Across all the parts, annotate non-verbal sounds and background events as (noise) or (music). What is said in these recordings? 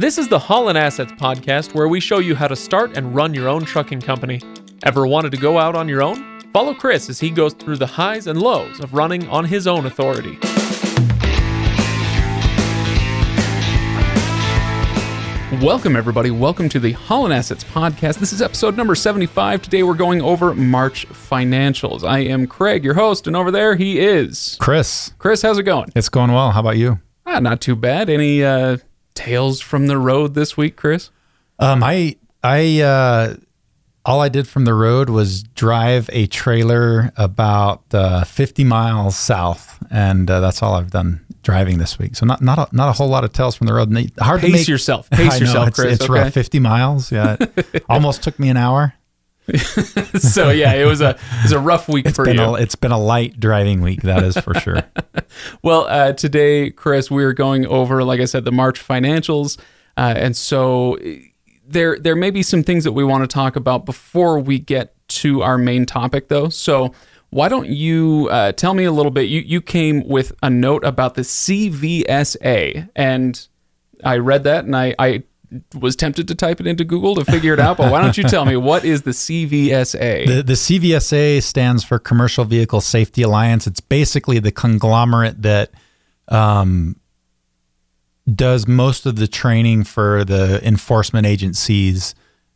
This is the Holland Assets podcast where we show you how to start and run your own trucking company. Ever wanted to go out on your own? Follow Chris as he goes through the highs and lows of running on his own authority. Welcome, everybody. Welcome to the Holland Assets Podcast. This is episode number 75. Today we're going over March financials. I am Craig, your host, and over there he is. Chris, Chris, how's it going? it's going well. How about you? Ah, not too bad. Any uh, tales from the road this week, Chris? Um, I I uh, all I did from the road was drive a trailer about uh, 50 miles south, and uh, that's all I've done driving this week. So not not a, not a whole lot of tales from the road. Hard Pace to make yourself. Pace know, yourself, it's, Chris. It's okay? rough. 50 miles. Yeah, (laughs) almost took me an hour. (laughs) so yeah, it was a it was a rough week It's for you. a it's been a light driving week. That is for sure. (laughs) Well, uh, today, Chris, we're going over, like I said, the March financials, uh, and so eh, there there may be some things that we want to talk about before we get to our main topic, though. So why don't you uh, tell me a little bit? You you came with a note about the CVSA, and I read that, and I. I was tempted to type it into Google to figure it out, but why don't you tell me what is the CVSA? The, the CVSA stands for Commercial Vehicle Safety Alliance. It's basically the conglomerate that um, does most of the training for the enforcement agencies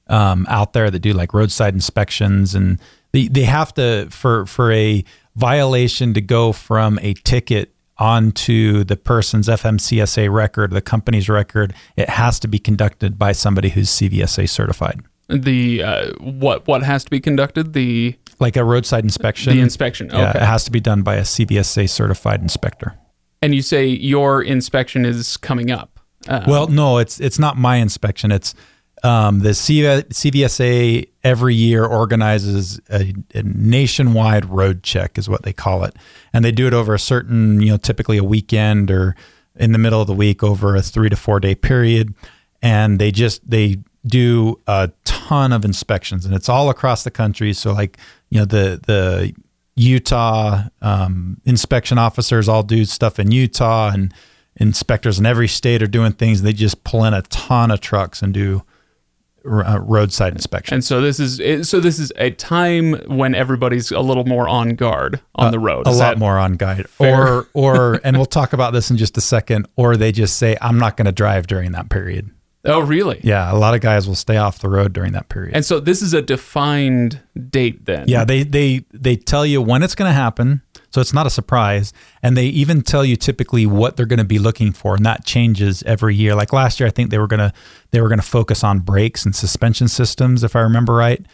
um, out there that do like roadside inspections, and they, they have to for for a violation to go from a ticket onto the person's FMCSA record, the company's record. It has to be conducted by somebody who's CVSA certified, the uh, what what has to be conducted? The like a roadside inspection. the inspection. Yeah, it has to be done by a CVSA certified inspector. And you say your inspection is coming up. Uh, Well, no, it's it's not my inspection. It's um, the CV, CVSA every year organizes a, a nationwide road check, is what they call it, and they do it over a certain, you know, typically a weekend or in the middle of the week over a three to four day period, and they just they do a ton of inspections, and it's all across the country. So, like you know, the the Utah um, inspection officers all do stuff in Utah, and inspectors in every state are doing things. They just pull in a ton of trucks and do uh, roadside inspection. and so this is so this is a time when everybody's a little more on guard on the road. a lot more on guard, fair? or or (laughs) and we'll talk about this in just a second. Or they just say, "I'm not going to drive during that period." Oh, really? Yeah, a lot of guys will stay off the road during that period. And so this is a defined date then. Yeah, they they they tell you when it's going to happen, so it's not a surprise, and they even tell you typically what they're going to be looking for, and that changes every year. Like last year, I think they were gonna they were gonna focus on brakes and suspension systems, if I remember right.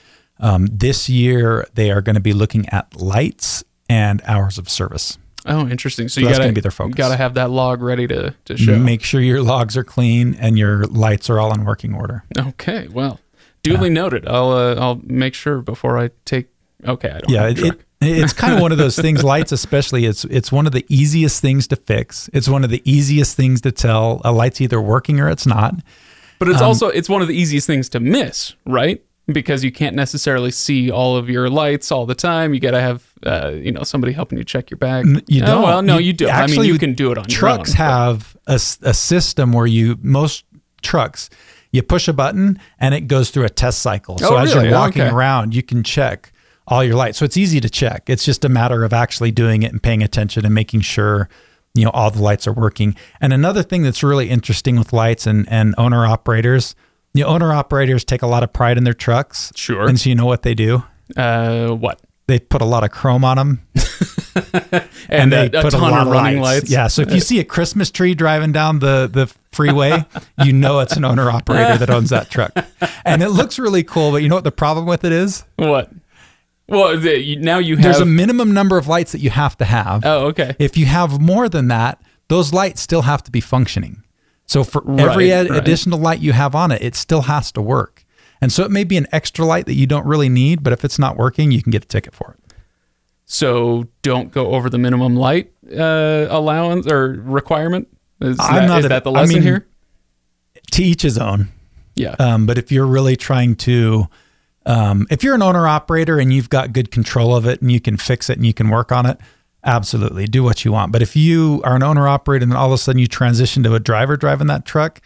Um, this year, they are going to be looking at lights and hours of service. Oh, interesting. So, So you gotta be their focus. Got to have that log ready to to show. Make sure your logs are clean and your lights are all in working order. okay. Well, duly noted. I'll uh, I'll make sure before I take. Okay. I don't. Yeah, it, it, it's kind of one of those things. Lights, especially, it's it's one of the easiest things to fix. It's one of the easiest things to tell a light's either working or it's not. But um, it's also it's one of the easiest things to miss, right? Because you can't necessarily see all of your lights all the time. You got to have uh, you know somebody helping you check your bag. You Oh, don't. well, no, you, do. I mean, Actually, you can do it on trucks your own. have a system where you most trucks you push a button and it goes through a test cycle. So Oh, as you're walking Okay. around, you can check all your lights. So it's easy to check. It's just a matter of actually doing it and paying attention and making sure you know all the lights are working. And another thing that's really interesting with lights and and owner operators, you know, owner operators take a lot of pride in their trucks. Sure. And so you know what they do? Uh, what? They put a lot of chrome on them (laughs) And, they a, a ton of running lights. Yeah, so if you see a Christmas tree driving down the the freeway, (laughs) you know it's an owner operator that owns that truck, (laughs) and it looks really cool. But you know what the problem with it is? What? Well, the, now you have. There's a minimum number of lights that you have to have. oh, okay. If you have more than that, those lights still have to be functioning. So for every ad- right. additional light you have on it, it still has to work. And so it may be an extra light that you don't really need, but if it's not working, you can get a ticket for it. So don't go over the minimum light uh, allowance or requirement. Is, I'm that, not is a- that the I lesson mean, here? To each his own. Yeah. Um, but if you're really trying to, um, if you're an owner operator and you've got good control of it and you can fix it and you can work on it, absolutely do what you want. But if you are an owner operator and all of a sudden you transition to a driver driving that truck,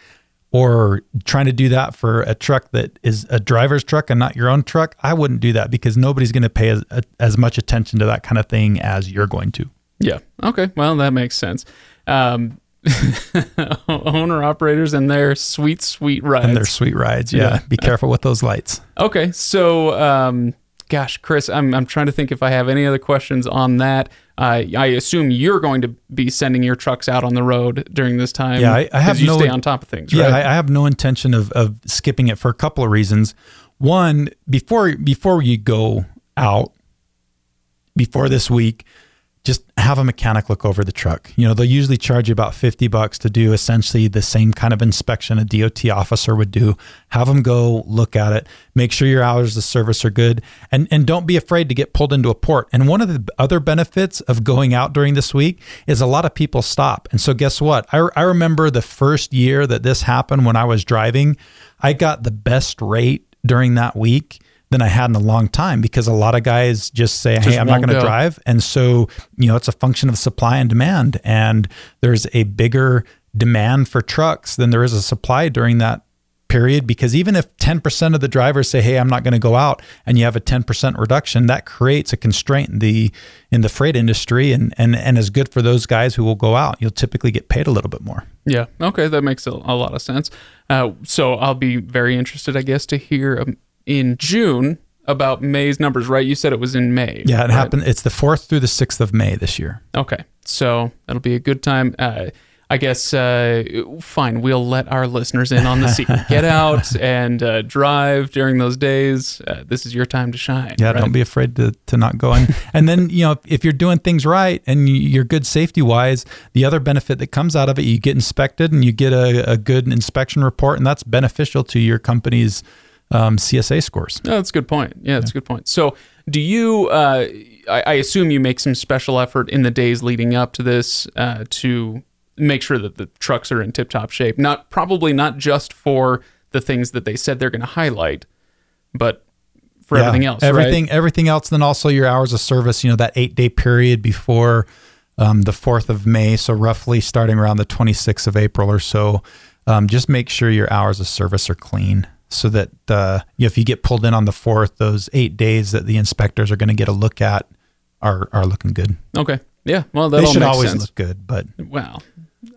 or trying to do that for a truck that is a driver's truck and not your own truck, I wouldn't do that because nobody's going to pay as, as much attention to that kind of thing as you're going to. Yeah. Okay. Well, that makes sense. Um, (laughs) owner operators and their sweet, sweet rides. And their sweet rides. Yeah. yeah. Be careful with those lights. Okay. So, um, gosh, Chris, I'm, I'm trying to think if I have any other questions on that. Uh, I assume you're going to be sending your trucks out on the road during this time. Yeah, I, I have you no, stay on top of things. Yeah, right? I, I have no intention of, of skipping it for a couple of reasons. One, before before you go out, before this week, just have a mechanic look over the truck. You know, they'll usually charge you about 50 bucks to do essentially the same kind of inspection a DOT officer would do. Have them go look at it, make sure your hours of service are good, and, and don't be afraid to get pulled into a port. And one of the other benefits of going out during this week is a lot of people stop. And so, guess what? I, I remember the first year that this happened when I was driving, I got the best rate during that week than I had in a long time because a lot of guys just say, just Hey, I'm not going to drive. And so, you know, it's a function of supply and demand. And there's a bigger demand for trucks than there is a supply during that period because even if 10% of the drivers say hey i'm not going to go out and you have a 10% reduction that creates a constraint in the in the freight industry and and and is good for those guys who will go out. You'll typically get paid a little bit more. Yeah. Okay. That makes a, a lot of sense. Uh, so i'll be very interested i guess to hear um, in June about May's numbers, right? You said it was in May. Yeah, it right? happened. It's the 4th through the 6th of May this year. Okay. So that'll be a good time. Uh, I guess, uh, fine, we'll let our listeners in on the secret. (laughs) Get out and uh, drive during those days. Uh, this is your time to shine. Yeah, right? don't be afraid to, to not go in. and then, you know, if you're doing things right and you're good safety wise, the other benefit that comes out of it, you get inspected and you get a, a good inspection report, and that's beneficial to your company's um, CSA scores. Oh, that's a good point. Yeah, that's yeah. a good point. So, do you? Uh, I, I, assume you make some special effort in the days leading up to this uh, to make sure that the trucks are in tip-top shape. Not probably not just for the things that they said they're going to highlight, but for yeah, everything else. Everything, right? everything else. Then also your hours of service. You know that eight-day period before um, the fourth of May. So roughly starting around the twenty-sixth of April or so. Um, just make sure your hours of service are clean so that uh, if you get pulled in on the fourth, those eight days that the inspectors are going to get a look at are are looking good. Okay. Yeah. Well, that they should always sense. look good, but well,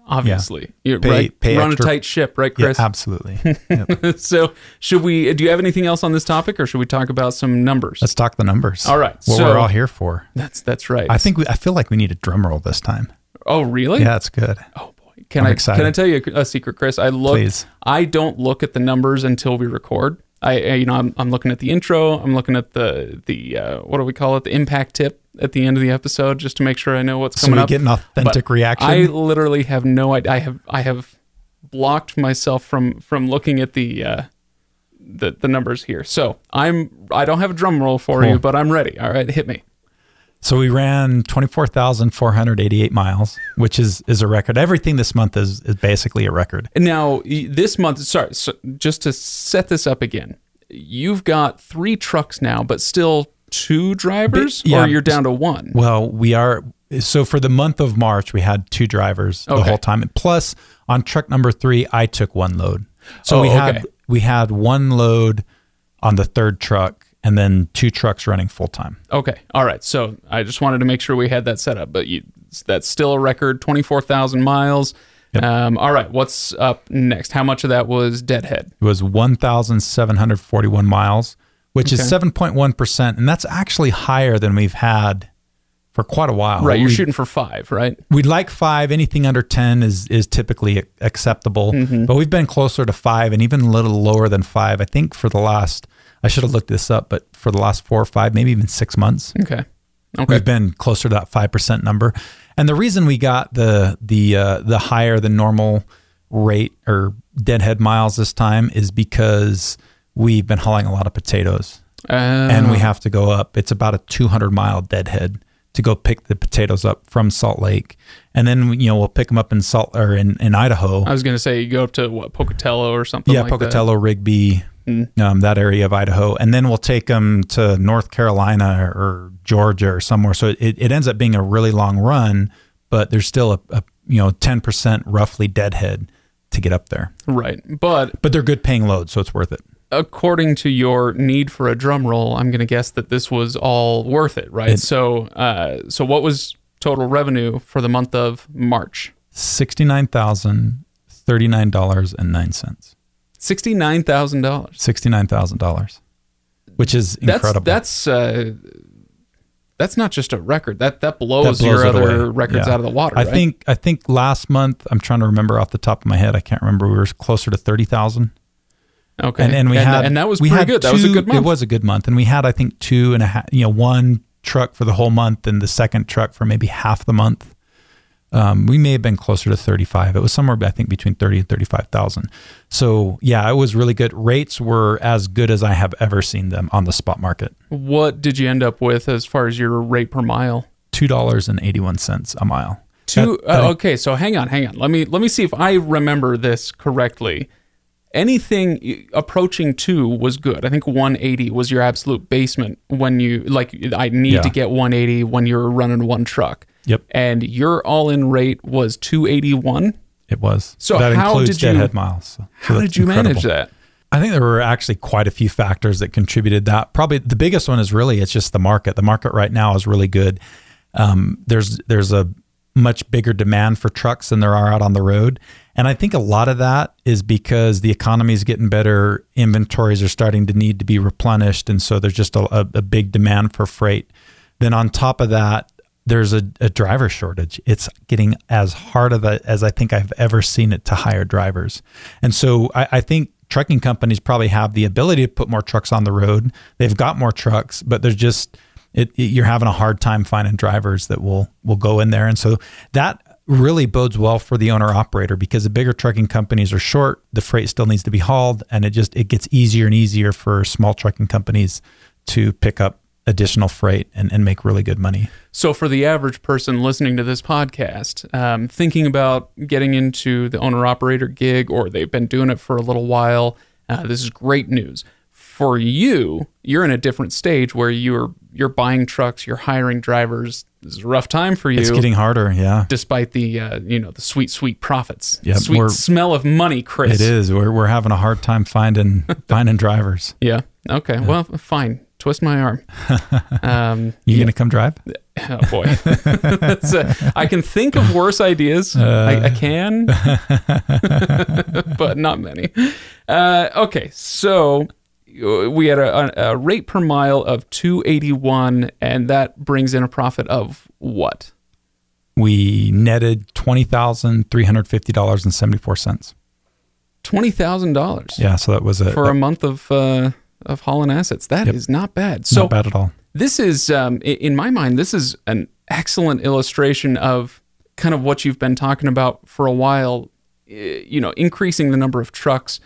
obviously, yeah. you're pay, right. Pay We're extra. on a tight ship, right, Chris? Yeah, absolutely. (laughs) Yep. so, should we? Do you have anything else on this topic, or should we talk about some numbers? Let's talk the numbers. All right. What so, we're all here for. That's that's right. I think we, I feel like we need a drum roll this time. Oh, really? Yeah, it's good. Oh can I'm i excited. can I tell you a, a secret, Chris? I look. Please. I don't look at the numbers until we record. I, I you know I'm, I'm, looking at the intro. I'm looking at the the uh, what do we call it? The impact tip at the end of the episode, just to make sure I know what's coming up. so we get an authentic but reaction. I literally have no idea. I have I have blocked myself from from looking at the uh, the the numbers here. So I'm I don't have a drum roll for cool. you, but I'm ready. All right, hit me. So we ran 24,488 miles, which is is a record. Everything this month is is basically a record. Now, this month, sorry, so just to set this up again, you've got three trucks now, but still two drivers, but, yeah, or you're down to one. Well, we are. So for the month of March, we had two drivers okay. the whole time. Plus, on truck number three, I took one load. So oh, we had we had one load on the third truck and then two trucks running full time. Okay. All right. So I just wanted to make sure we had that set up, but you, that's still a record 24,000 miles. Yep. Um, all right. What's up next? How much of that was deadhead? It was 1,741 miles, which okay. is 7.1%. And that's actually higher than we've had for quite a while. Right. You're we, shooting for five, right? We'd like five. Anything under 10 is, is typically acceptable, mm-hmm. but we've been closer to five and even a little lower than five, I think, for the last I should have looked this up, but for the last four or five, maybe even six months, okay, okay, we've been closer to that five percent number. And the reason we got the the uh, the higher than normal rate or deadhead miles this time is because we've been hauling a lot of potatoes, and we oh. have to go up. It's about a 200 mile deadhead to go pick the potatoes up from Salt Lake, and then you know we'll pick them up in Salt or in, in Idaho. I was going to say you go up to what Pocatello or something. Yeah, like Pocatello, that. Rigby, mm. um, that area of Idaho, and then we'll take them to North Carolina or Georgia or somewhere. So it, it ends up being a really long run, but there's still a, a you know ten percent roughly deadhead to get up there. Right. But But they're good paying loads, so it's worth it. according to your need for a drum roll, I'm going to guess that this was all worth it, right? It- so, uh, so what was total revenue for the month of March? Sixty nine thousand thirty nine dollars and nine cents. Sixty-nine thousand dollars. Sixty nine thousand dollars, which is That's incredible. that's uh, that's not just a record. That that blows, That blows your other away. records Yeah. out of the water. I right? think I think last month I'm trying to remember off the top of my head. I can't remember. We were closer to thirty thousand. Okay, and, and we had and that was we pretty had good. that was a two- good month. It was a good month, and we had I think two and a half, you know, one truck for the whole month, and the second truck for maybe half the month. Um, we may have been closer to thirty five. It was somewhere I think between thirty and thirty five thousand. So yeah, it was really good. Rates were as good as I have ever seen them on the spot market. What did you end up with as far as your rate per mile? Two dollars and eighty one cents a mile. Two. That- that- uh, okay, so hang on, hang on. Let me let me see if I remember this correctly. Anything approaching two was good. I think 180 was your absolute basement when you like. I need Yeah. to get 180 when you're running one truck. Yep, And your all-in rate was 281. it was. So that how includes did you- deadhead miles. So- How did you manage that? I think there were actually quite a few factors that contributed that. Probably the biggest one is really it's just the market. The market right now is really good. Um, there's there's a much bigger demand for trucks than there are out on the road, and I think a lot of that is because the economy is getting better. Inventories are starting to need to be replenished, and so there's just a, a, a big demand for freight. Then on top of that, there's a, a driver shortage. It's getting as hard of a, as I think I've ever seen it to hire drivers. And so I, I think trucking companies probably have the ability to put more trucks on the road. They've got more trucks, but there's just it, it- you're having a hard time finding drivers that will will go in there. And so that really bodes well for the owner operator because the bigger trucking companies are short, the freight still needs to be hauled, and it just it gets easier and easier for small trucking companies to pick up additional freight and, and make really good money. So, for the average person listening to this podcast, um, thinking about getting into the owner operator gig, or they've been doing it for a little while, uh, this is great news. For you, you're in a different stage where you're you're buying trucks, you're hiring drivers. This is a rough time for you, It's getting harder, yeah. despite the uh, you know the sweet sweet profits, Yep, sweet smell of money, Chris. It is. We're we're having a hard time finding (laughs) finding drivers. Yeah. Okay. Well, fine. Twist my arm. (laughs) Um, You gonna come drive? (laughs) Oh boy, (laughs) uh, I can think of worse ideas. I, I can, but not many. Uh, okay, so uh, we had a, a, a rate per mile of two eighty one, and that brings in a profit of what? We netted twenty thousand three hundred fifty dollars and seventy four cents. Twenty thousand dollars Yeah, so that was it for a month of uh, of hauling assets. That is Yep. not bad. So not bad at all. this is um, in my mind this is an excellent illustration of kind of what you've been talking about for a while you know increasing the number of trucks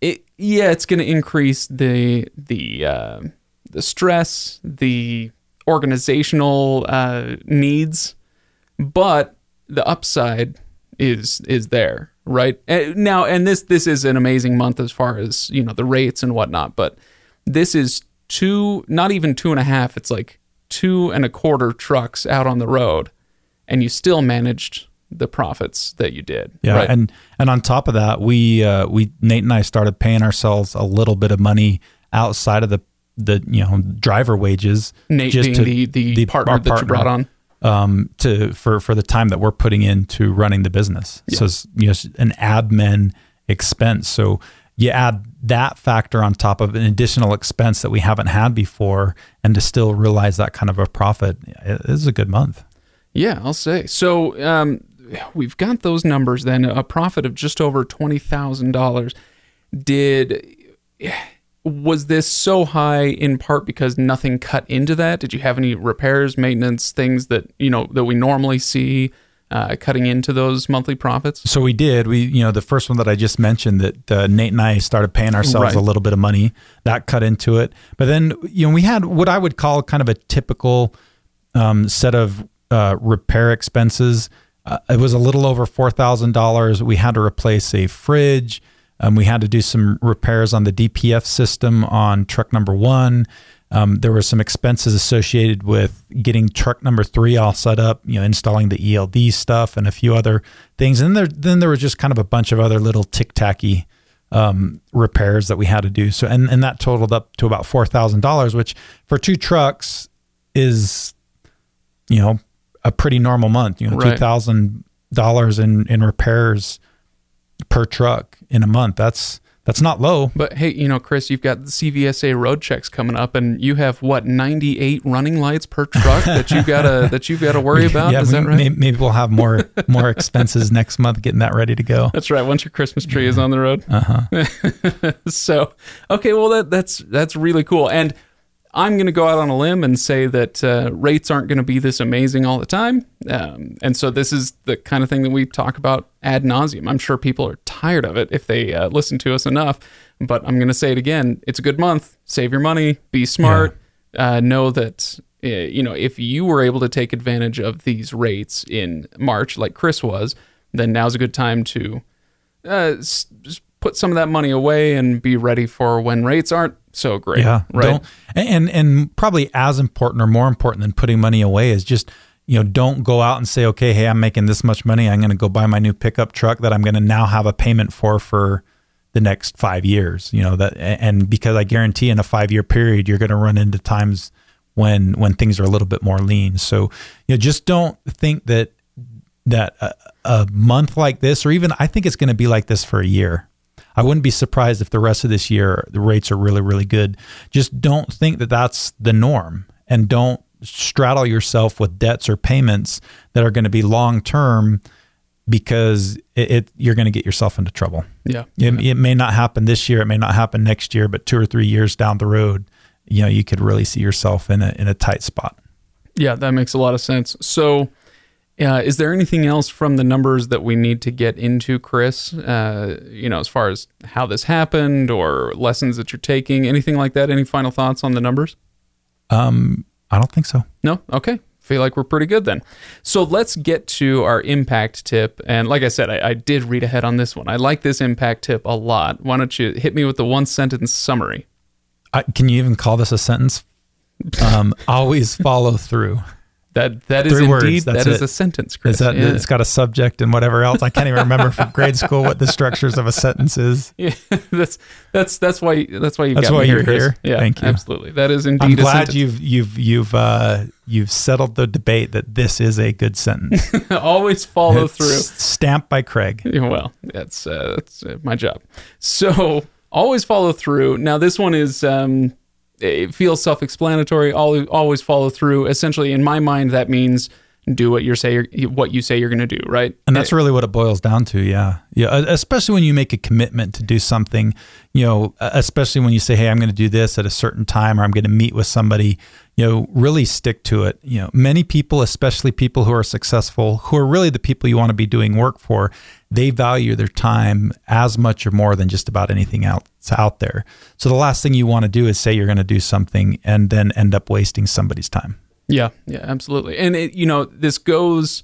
it yeah it's going to increase the the uh, the stress the organizational uh, needs but the upside is is there right Eh, now and this this is an amazing month as far as you know the rates and whatnot but this is two not even two and a half it's like two and a quarter trucks out on the road and you still managed the profits that you did Yeah, right? and and on top of that, we uh, we Nate and I started paying ourselves a little bit of money outside of the the you know driver wages. nate just being to- the, the, the- partner that you brought on um, to for for the time that we're putting into running the business. So it's you know, it's an admin expense. So you add that factor on top of an additional expense that we haven't had before, and to still realize that kind of a profit it is a good month. Yeah, I'll say. So um, we've got those numbers then. A profit of just over twenty thousand dollars. Did was this so high in part because nothing cut into that? Did you have any repairs, maintenance, things that you know that we normally see uh, cutting into those monthly profits? So we did. We, you know, the first one that I just mentioned that uh, Nate and I started paying ourselves Right. a little bit of money that cut into it. But then, you know, we had what I would call kind of a typical um, set of uh, repair expenses. Uh, it was a little over four thousand dollars. We had to replace a fridge. Um, we had to do some repairs on the DPF system on truck number one. Um, there were some expenses associated with getting truck number three all set up, you know, installing the ELD stuff and a few other things. And there, then there was just kind of a bunch of other little tic tacky um, repairs that we had to do. So, and, and that totaled up to about $4,000, which for two trucks is, you know, a pretty normal month, you know, Right. $2,000 in, in repairs per truck in a month. That's, that's not low. But hey, you know, Chris, you've got the CVSA road checks coming up, and you have what ninety eight running lights per truck that you gotta (laughs) that you've got to worry about. yeah, Is that right? may- maybe we'll have more (laughs) more expenses next month getting that ready to go. That's right. Once your Christmas tree is on the road. Uh huh. (laughs) so, okay, well that that's that's really cool. And I'm going to go out on a limb and say that uh, rates aren't going to be this amazing all the time. Um, and so this is the kind of thing that we talk about ad nauseum. I'm sure people are tired of it if they uh, listen to us enough. But I'm going to say it again. It's a good month. Save your money. Be smart. Uh, know that uh, you know if you were able to take advantage of these rates in March, like Chris was, then now's a good time to uh, s- put some of that money away and be ready for when rates aren't so great. Yeah, right. Don't, and and probably as important or more important than putting money away is just you know don't go out and say okay hey I'm making this much money I'm going to go buy my new pickup truck that I'm going to now have a payment for for the next five years. You know that and because I guarantee in a five year period you're going to run into times when when things are a little bit more lean. So you know just don't think that that a, a month like this or even I think it's going to be like this for a year. I wouldn't be surprised if the rest of this year the rates are really, really good. Just don't think that that's the norm and don't straddle yourself with debts or payments that are going to be long term because it, it you're going to get yourself into trouble. Yeah. It, it may not happen this year, it may not happen next year, but two or three years down the road, you know, you could really see yourself in a in a tight spot. Yeah, that makes a lot of sense. So, uh, is there anything else from the numbers that we need to get into, Chris? Uh, you know, as far as how this happened or lessons that you're taking, anything like that? Any final thoughts on the numbers? Um, I don't think so. No? Okay. Feel like we're pretty good then. So let's get to our impact tip. And like I said, I, I did read ahead on this one. I like this impact tip a lot. Why don't you hit me with the one sentence summary? I, can you even call this a sentence? Um, (laughs) always follow through. That that is Three words, indeed that's that is it. a sentence, Chris. Is that yeah. it's got a subject and whatever else? I can't even remember from (laughs) grade school what the structures of a sentence is. (laughs) Yeah, that's that's that's why that's why you That's got why here, you're Chris. here? Yeah, Thank you. Absolutely, that is indeed. I'm glad you've you've you've uh, you've settled the debate that this is a good sentence. (laughs) always follow It's through. Stamped by Craig. Well, that's uh, that's uh, my job. So always follow through. Now this one is um, it feels self-explanatory. Always always follow through. Essentially, in my mind, that means do what you say what you say you're going to do. Right. And that's really what it boils down to. Yeah. Yeah. e- Especially when you make a commitment to do something, you know, e- especially when you say, Hey, I'm going to do this at a certain time or I'm going to meet with somebody, you know, really stick to it. You know, many people, especially people who are successful, who are really the people you want to be doing work for, they value their time as much or more than just about anything else out there. So the last thing you want to do is say you're going to do something and then end up wasting somebody's time. Yeah, yeah, absolutely. And it, you know, this goes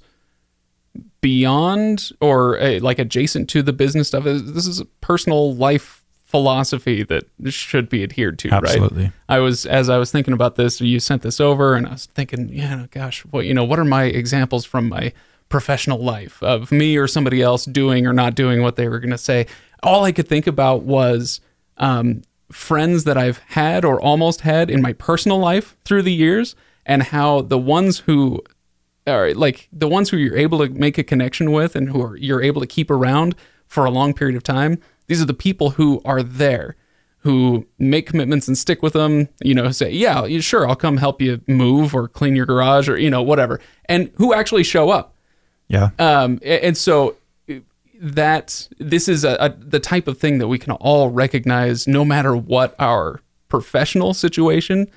beyond or uh, like adjacent to the business stuff. This is a personal life philosophy that should be adhered to, right? Absolutely. I was as I was thinking about this, you sent this over and I was thinking, yeah, gosh, what you know, what are my examples from my professional life of me or somebody else doing or not doing what they were going to say? All I could think about was um, friends that I've had or almost had in my personal life through the years, and how the ones who are like the ones who you're able to make a connection with and who are, you're able to keep around for a long period of time. These are the people who are there, who make commitments and stick with them. You know, say, yeah, sure, I'll come help you move or clean your garage or you know whatever, and who actually show up. Yeah. Um, and so that this is a, a the type of thing that we can all recognize, no matter what our professional situation.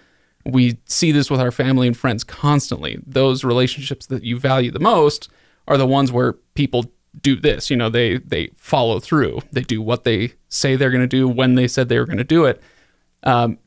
We see this with our family and friends constantly. Those relationships that you value the most are the ones where people do this. You know, they they follow through. They do what they say they're going to do when they said they were going to do it. Um,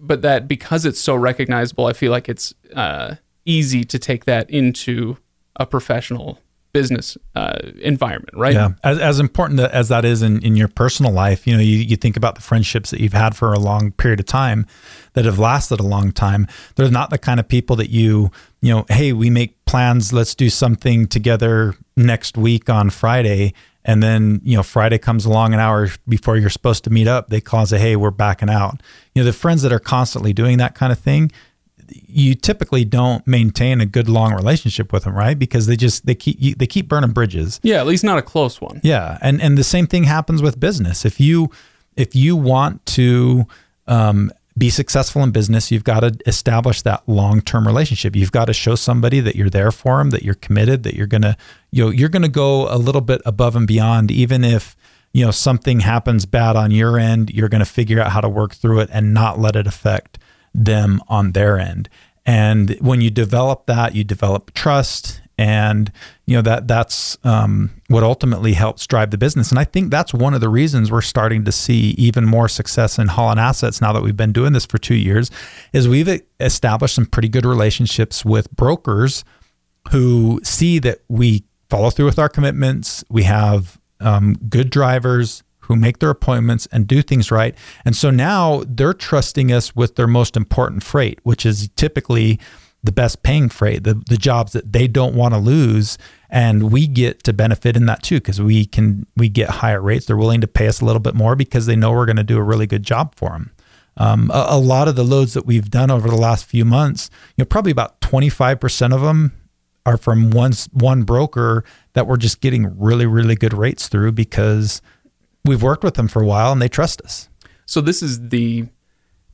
but that because it's so recognizable, I feel like it's uh, easy to take that into a professional business uh, environment, right? Yeah. As, as important as that is in, in your personal life, you know, you, you think about the friendships that you've had for a long period of time that have lasted a long time. They're not the kind of people that you, you know, hey, we make plans, let's do something together next week on Friday. And then, you know, Friday comes along an hour before you're supposed to meet up. They call and say, hey, we're backing out. You know, the friends that are constantly doing that kind of thing, you typically don't maintain a good long relationship with them, right? Because they just they keep they keep burning bridges. Yeah, at least not a close one. Yeah, and and the same thing happens with business. If you if you want to um, be successful in business, you've got to establish that long term relationship. You've got to show somebody that you're there for them, that you're committed, that you're gonna you know you're gonna go a little bit above and beyond, even if you know something happens bad on your end. You're gonna figure out how to work through it and not let it affect them on their end. And when you develop that, you develop trust, and you know that that's um, what ultimately helps drive the business. And I think that's one of the reasons we're starting to see even more success in Holland Assets now that we've been doing this for two years. Is we've established some pretty good relationships with brokers who see that we follow through with our commitments. We have um, good drivers who make their appointments and do things right. And so now they're trusting us with their most important freight, which is typically the best paying freight, the, the jobs that they don't want to lose. And we get to benefit in that too, because we can we get higher rates. They're willing to pay us a little bit more because they know we're going to do a really good job for them. Um, a, a, lot of the loads that we've done over the last few months, you know, probably about 25% of them are from one, one broker that we're just getting really, really good rates through because we've worked with them for a while and they trust us. So this is the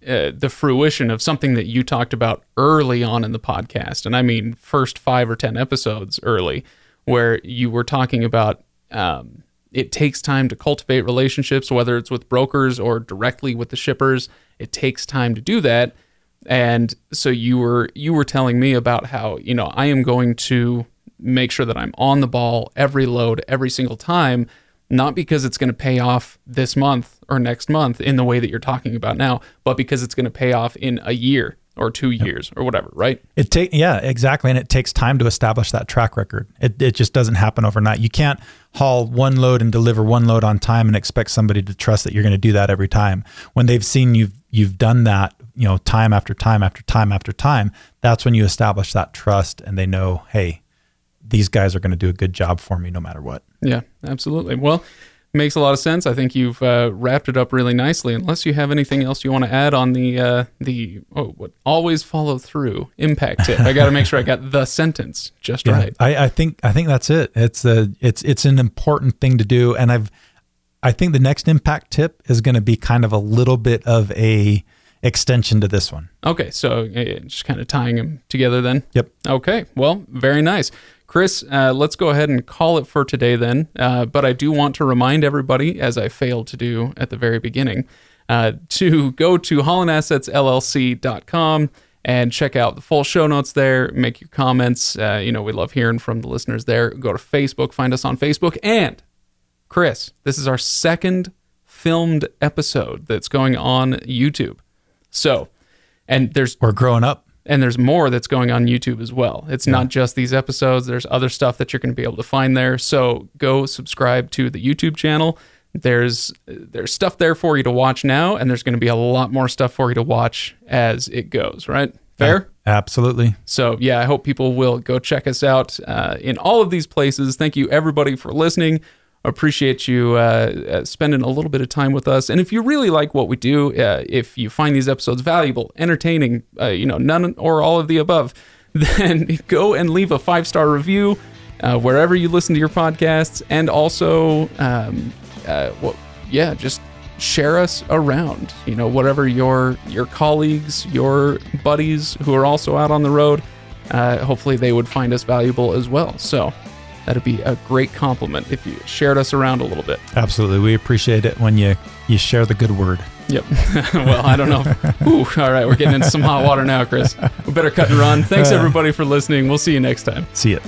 uh, the fruition of something that you talked about early on in the podcast, and I mean first five or ten episodes early, where you were talking about um, it takes time to cultivate relationships, whether it's with brokers or directly with the shippers. It takes time to do that, and so you were you were telling me about how you know I am going to make sure that I'm on the ball every load every single time not because it's going to pay off this month or next month in the way that you're talking about now, but because it's going to pay off in a year or two years or whatever, right? It take yeah, exactly, and it takes time to establish that track record. It it just doesn't happen overnight. You can't haul one load and deliver one load on time and expect somebody to trust that you're going to do that every time. When they've seen you've you've done that, you know, time after time after time after time, that's when you establish that trust and they know, hey, these guys are going to do a good job for me no matter what. Yeah, absolutely. Well, makes a lot of sense. I think you've uh, wrapped it up really nicely. Unless you have anything else you want to add on the uh, the oh, what always follow through impact tip. I got to make sure I got the (laughs) sentence just yeah, right. I, I think I think that's it. It's a it's it's an important thing to do, and I've I think the next impact tip is going to be kind of a little bit of a extension to this one. Okay, so uh, just kind of tying them together then. Yep. Okay. Well, very nice. Chris, uh, let's go ahead and call it for today then. Uh, but I do want to remind everybody, as I failed to do at the very beginning, uh, to go to hollandassetsllc.com and check out the full show notes there. Make your comments. Uh, you know, we love hearing from the listeners there. Go to Facebook, find us on Facebook. And Chris, this is our second filmed episode that's going on YouTube. So, and there's we're growing up and there's more that's going on YouTube as well. It's yeah. not just these episodes. There's other stuff that you're going to be able to find there. So go subscribe to the YouTube channel. There's there's stuff there for you to watch now, and there's going to be a lot more stuff for you to watch as it goes. Right? Fair? absolutely. So yeah, I hope people will go check us out uh, in all of these places. Thank you everybody for listening appreciate you uh, uh, spending a little bit of time with us. And if you really like what we do, uh, if you find these episodes valuable, entertaining, uh, you know, none or all of the above, (laughs) then go and leave a five star review uh, wherever you listen to your podcasts. And also, um, uh, well, yeah, just share us around. You know, whatever your your colleagues, your buddies who are also out on the road. hopefully, they would find us valuable as well. So. That'd be a great compliment if you shared us around a little bit. Absolutely. We appreciate it when you, you share the good word. Yep. (laughs) well, I don't know. Ooh, all right. We're getting into some hot water now, Chris. We better cut and run. Thanks, uh, everybody, for listening. We'll see you next time. See you.